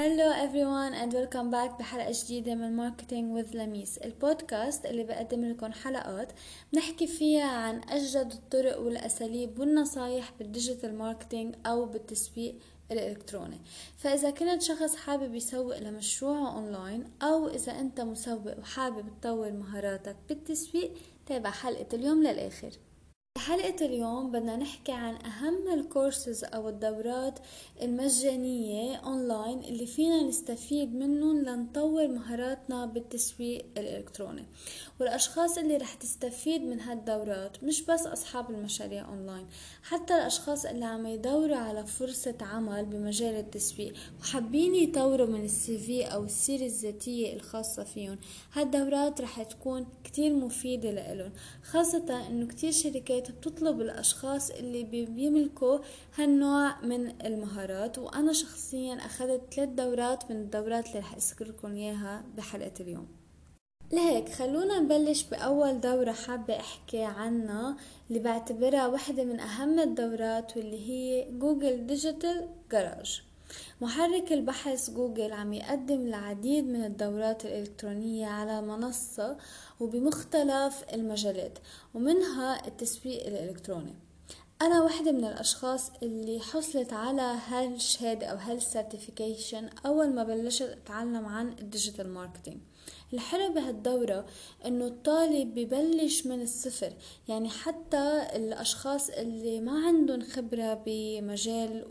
Hello everyone and welcome back بحلقة جديدة من Marketing with لميس البودكاست اللي بقدم لكم حلقات بنحكي فيها عن أجدد الطرق والأساليب والنصايح بال digital marketing أو بالتسويق الإلكتروني. فإذا كنت شخص حابب يسوق لمشروعه أونلاين أو إذا أنت مسوق وحابب تطور مهاراتك بالتسويق تابع حلقة اليوم للآخر. حلقة اليوم بدنا نحكي عن أهم الكورسز أو الدورات المجانية أونلاين اللي فينا نستفيد منهم لنطور مهاراتنا بالتسويق الإلكتروني. والأشخاص اللي رح تستفيد من هالدورات مش بس أصحاب المشاريع أونلاين حتى الأشخاص اللي عم يدوروا على فرصة عمل بمجال التسويق وحابين يطوروا من ال CV أو السيرة الذاتية الخاصة فيهم. هالدورات رح تكون كتير مفيدة لإلهم خاصة إنه كتير شركات بتطلب الأشخاص اللي بيملكوا هالنوع من المهارات وأنا شخصيا أخذت ثلاث دورات من الدورات اللي رح أذكر لكم إياها بحلقة اليوم. لهيك خلونا نبلش بأول دورة حابة أحكي عنها اللي بعتبرها واحدة من أهم الدورات واللي هي Google Digital Garage محرك البحث جوجل عم يقدم العديد من الدورات الإلكترونية على منصة وبمختلف المجالات ومنها التسويق الإلكتروني. أنا واحدة من الأشخاص اللي حصلت على هالشهادة أو هال certification أول ما بلشت أتعلم عن ال digital marketing الحلو بهالدورة إنه الطالب ببلش من الصفر. يعني حتى الأشخاص اللي ما عندهم خبرة بمجال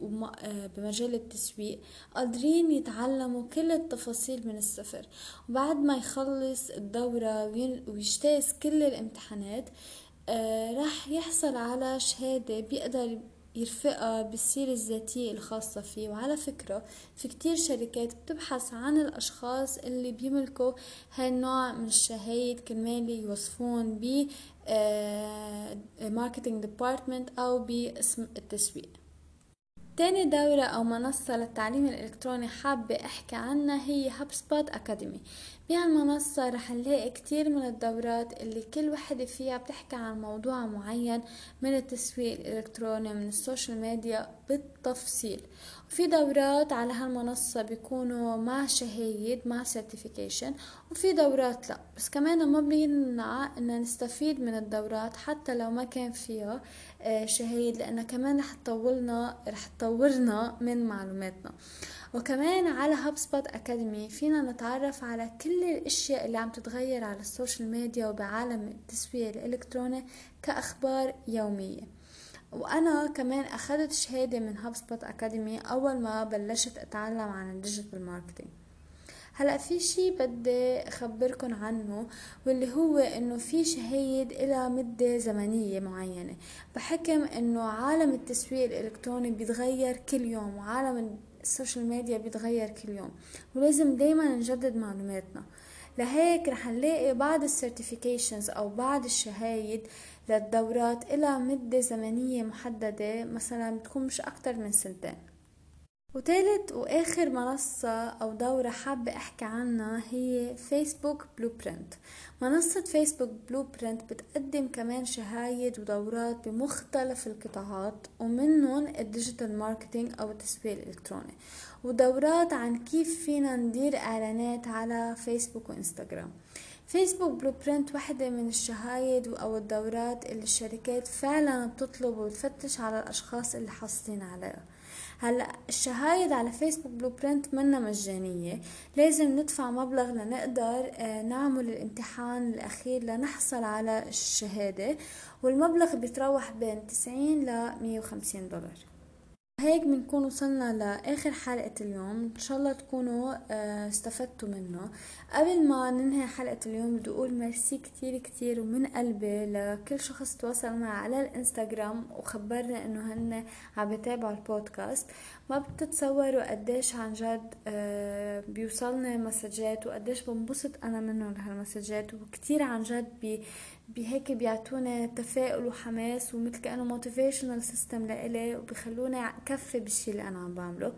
بمجال التسويق قادرين يتعلموا كل التفاصيل من الصفر. وبعد ما يخلص الدورة ويجتاز كل الامتحانات آه راح يحصل على شهادة بيقدر يرفقها بالسيرة الذاتية الخاصة فيه. وعلى فكرة في كتير شركات بتبحث عن الأشخاص اللي بيملكوا هالنوع من الشهايد كرمال يوظفوهن ب marketing department أو بقسم التسويق. تاني دورة أو منصة للتعليم الإلكتروني حابة أحكي عنها هي HubSpot Academy بهالمنصة رح نلاقي كتير من الدورات اللي كل وحدة فيها بتحكي عن موضوع معين من التسويق الإلكتروني من ال social media بالتفصيل. وفي دورات على هالمنصة بيكونوا مع شهايد مع certification وفي دورات لا. بس كمان ما بيمنع إن نستفيد من الدورات حتى لو ما كان فيها آه، شهايد لانها كمان رح تطولنا رح تطورنا من معلوماتنا. وكمان على HubSpot Academy فينا نتعرف على كل الأشياء اللي عم تتغير على ال social media وبعالم التسويق الإلكتروني كأخبار يومية. وأنا كمان أخذت شهادة من HubSpot Academy أول ما بلشت أتعلم عن ال digital marketing. هلا في شي بدي اخبركم عنه واللي هو إنه في شهايد إلها مدة زمنية معينة. بحكم إنه عالم التسويق الإلكتروني بيتغير كل يوم وعالم ال social media بيتغير كل يوم ولازم دايما نجدد معلوماتنا. لهيك رح نلاقي بعض ال certifications أو بعض الشهايد للدورات إلها مدة زمنية محددة مثلا بتكون مش أكتر من سنتين. وثالث وآخر منصة أو دورة حابة أحكي عنها هي Facebook Blueprint منصة Facebook Blueprint بتقدم كمان شهايد ودورات بمختلف القطاعات ومنهم ال digital marketing أو التسويق الإلكتروني. ودورات عن كيف فينا ندير إعلانات على فيسبوك وإنستغرام. Facebook Blueprint واحدة من الشهايد أو الدورات اللي الشركات فعلا بتطلب وتفتش على الأشخاص اللي حاصلين عليها. هلأ الشهايد على Facebook Blueprint منا مجانية. لازم ندفع مبلغ لنقدر آه، نعمل الامتحان الأخير لنحصل على الشهادة والمبلغ بيتراوح بين 90 ل 150 دولار. هيك بنكون وصلنا لآخر حلقة اليوم. إن شاء الله تكونوا آه، استفدتوا منه. قبل ما ننهي حلقة اليوم بدي أقول ميرسي كتير كتير ومن قلبي لكل شخص تواصل معي على الإنستغرام وخبرني إنه هن عم يتابعوا البودكاست. ما بتتصوروا قديش عن جد آه، بيوصلني مسجات وقديش بنبسط أنا منهم هالمسجات وكتير عن جد بي بهيك بيعطونا تفاؤل وحماس ومثل كأنه motivational system لإلي وبخلوني كفي بالشي اللي أنا عم بعمله.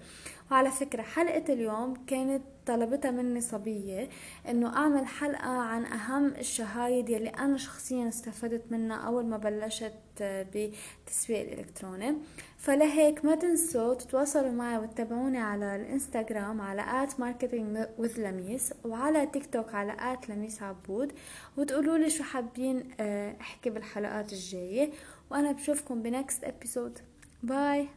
وعلى فكرة حلقة اليوم كانت طلبتها مني صبية إنه أعمل حلقة عن أهم الشهايد يلي أنا شخصيا استفدت منها أول ما بلشت بالتسويق الإلكتروني. فلهيك ما تنسوا تتواصلوا معي وتتابعوني على الإنستغرام على at marketing with لميس وعلى تيك توك على at لميس عبود وتقولوا لي شو حابين آه، أحكي بالحلقات الجاية. وأنا بشوفكم ب next episode bye